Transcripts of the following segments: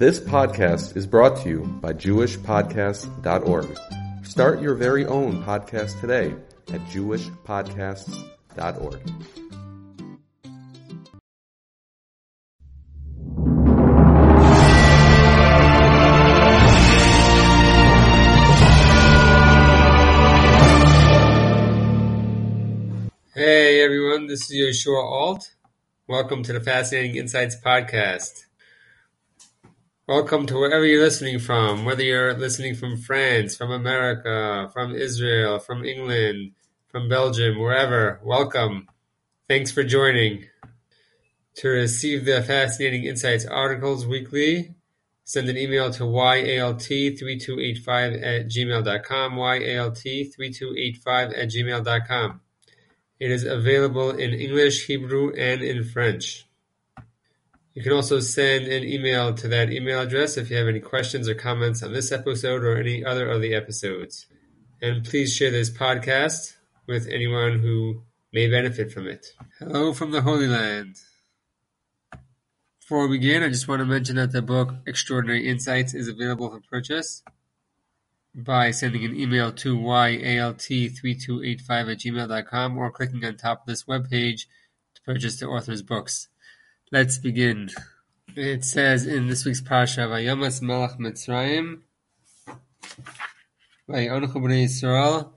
This podcast is brought to you by JewishPodcasts.org. Start your very own podcast today at JewishPodcasts.org. Hey everyone, this is Yoshua Alt. Welcome to the Fascinating Insights Podcast. Welcome to wherever you're listening from, whether you're listening from France, from America, from Israel, from England, from Belgium, wherever. Welcome. Thanks for joining. To receive the Fascinating Insights articles weekly, send an email to yalt3285 at gmail.com, yalt3285 at gmail.com. It is available in English, Hebrew, and in French. You can also send an email to that email address if you have any questions or comments on this episode or any other of the episodes. And please share this podcast with anyone who may benefit from it. Hello from the Holy Land. Before we begin, I just want to mention that the book Extraordinary Insights is available for purchase by sending an email to yalt3285 at gmail.com or clicking on top of this webpage to purchase the author's books. Let's begin. Hmm. It says in this week's Parsha, Vayamas Melech Mitzrayim, Vayanchu B'nai Yisrael,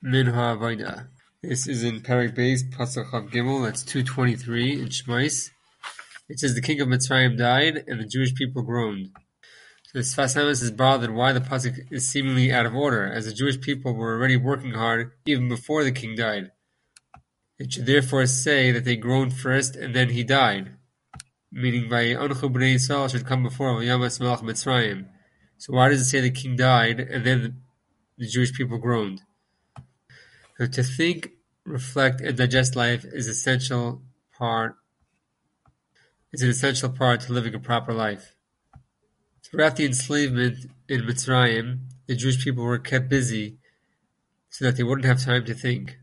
Min Ha'avodah. This is in Perek Beis, Pasuk Chav Gimel, that's 223 in Shmais. It says, The king of Mitzrayim died, and the Jewish people groaned. So the Sfas Emes is bothered why the Pasuk is seemingly out of order, as the Jewish people were already working hard even before the king died. It should therefore say that they groaned first and then he died, meaning Vayanchu B'nai Yisrael should come before Vayamas Melech Mitzrayim. So why does it say the king died and then the Jewish people groaned? So to think, reflect, and digest life is essential part is an essential part to living a proper life. Throughout the enslavement in Mitzrayim, the Jewish people were kept busy so that they wouldn't have time to think.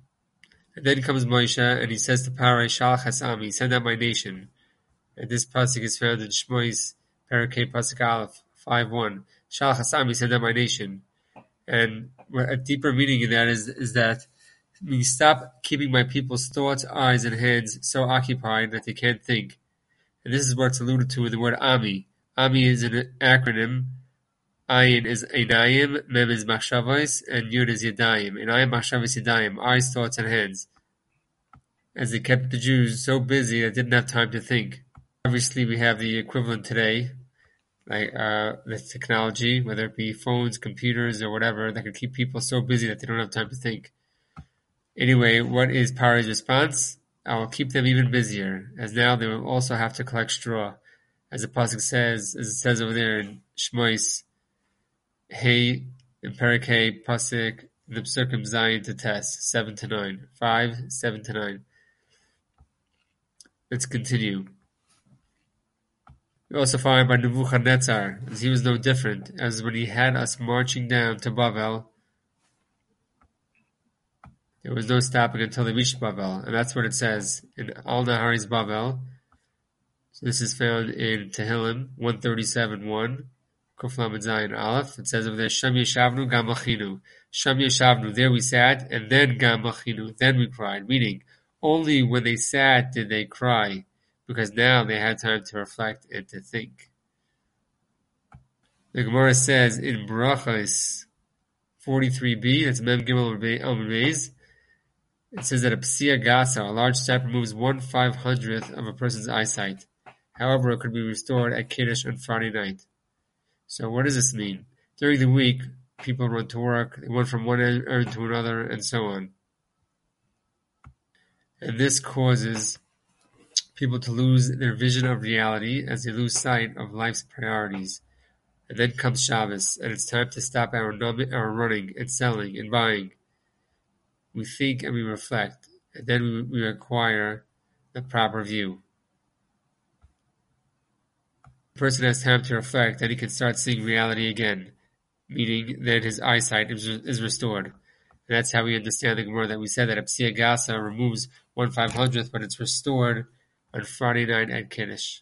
Then comes Moshe and he says to Parai, Shalach Hasami, send out my nation. And this pasuk is found in Shmois, Perek Hei Pasuk Aleph, 5.1. Shalach Hasami, send out my nation. And a deeper meaning in that is, is that we stop keeping my people's thoughts, eyes, and hands so occupied that they can't think. And this is what's alluded to with the word Ami. Ami is an acronym. Ayin is Einayim, Mem is Machshavos, and Yud is Yadayim. Einayim, Machshavos, Yadayim, eyes, thoughts, and hands. As they kept the Jews so busy they didn't have time to think. Obviously, we have the equivalent today, like uh, the technology, whether it be phones, computers, or whatever, that can keep people so busy that they don't have time to think. Anyway, what is Parai's response? I will keep them even busier, as now they will also have to collect straw. As the Pasuk says, as it says over there in Shmois, Hey, Parakeh, Pasuk, the Zion to test, 7 to 9. 5, 7 to 9. Let's continue. We also find by Nebuchadnezzar, as he was no different, as when he had us marching down to Bavel, there was no stopping until they reached Bavel, and that's what it says in Al Naharos Bavel. So this is found in Tehillim 137.1, Kuflam Zion Aleph. It says over there, Shem Yeshavnu Gam Lachinu. Shem Yeshavnu, there we sat, and then Gam Lachinu, then we cried, meaning only when they sat did they cry, because now they had time to reflect and to think. The Gemara says in Brachos 43b, that's Mem Gimel Beis, it says that a psia gasa, a large step, removes one five hundredth of a person's eyesight. However, it could be restored at Kiddush on Friday night. So what does this mean? During the week, people run to work, they went from one errand to another, and so on. And this causes people to lose their vision of reality as they lose sight of life's priorities. And then comes Shabbos, and it's time to stop our, our running and selling and buying. We think and we reflect, and then we, we acquire the proper view. The person has time to reflect, and he can start seeing reality again, meaning that his eyesight is, restored. And that's how we understand the Gemara that we said that Apsia Gasa removes one five hundredth, but it's restored on Friday night at Kiddush.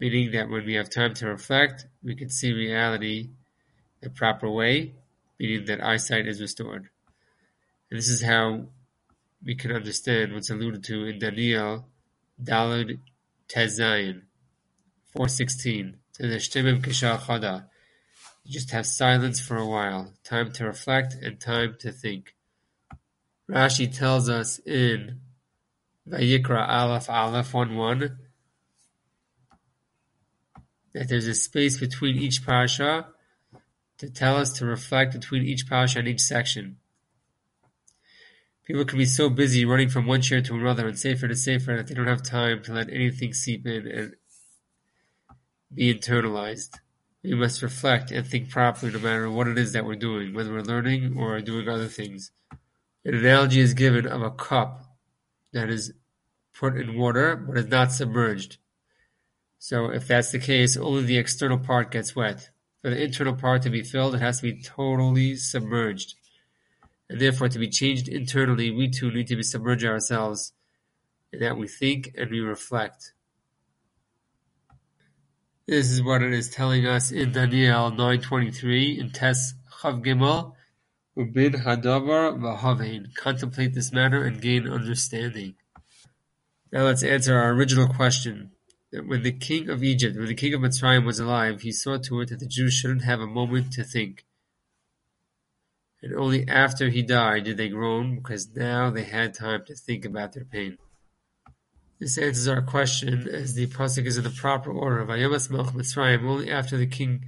meaning that when we have time to reflect, we can see reality the proper way, meaning that eyesight is restored. And this is how we can understand what's alluded to in Daniel Daled Tezayin 416. to the Shtimim You just have silence for a while, time to reflect and time to think. Rashi tells us in Vayikra Aleph Aleph 1 1 that there's a space between each parasha to tell us to reflect between each parasha and each section. People can be so busy running from one chair to another and sefer to sefer that they don't have time to let anything seep in and be internalized. We must reflect and think properly no matter what it is that we're doing, whether we're learning or doing other things. An analogy is given of a cup that is put in water but is not submerged. So if that's the case, only the external part gets wet. For the internal part to be filled, it has to be totally submerged. And therefore, to be changed internally, we too need to be submerged ourselves in that we think and we reflect. This is what it is telling us in Daniel 9.23 in Tes Chav Gimel Ubin Hadavar Vahavein. Contemplate this matter and gain understanding. Now let's answer our original question. When the king of Egypt, when the king of Mitzrayim was alive, he saw to it that the Jews shouldn't have a moment to think. And only after he died did they groan, because now they had time to think about their pain. This answers our question, as the pasuk is in the proper order. Vayamas Melech Mitzrayim, only after the king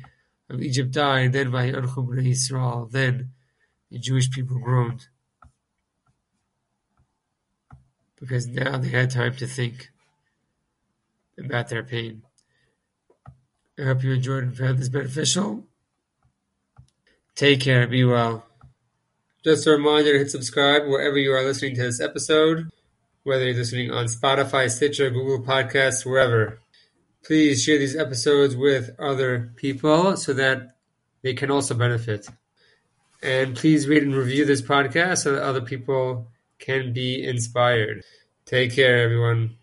of Egypt died, then Vayanchu Bnei Yisrael, then the Jewish people groaned because now they had time to think about their pain. I hope you enjoyed and found this beneficial. Take care, be well. Just a reminder to hit subscribe wherever you are listening to this episode, whether you're listening on Spotify, Stitcher, Google Podcasts, wherever. Please share these episodes with other people so that they can also benefit. And please read and review this podcast so that other people can be inspired. Take care, everyone.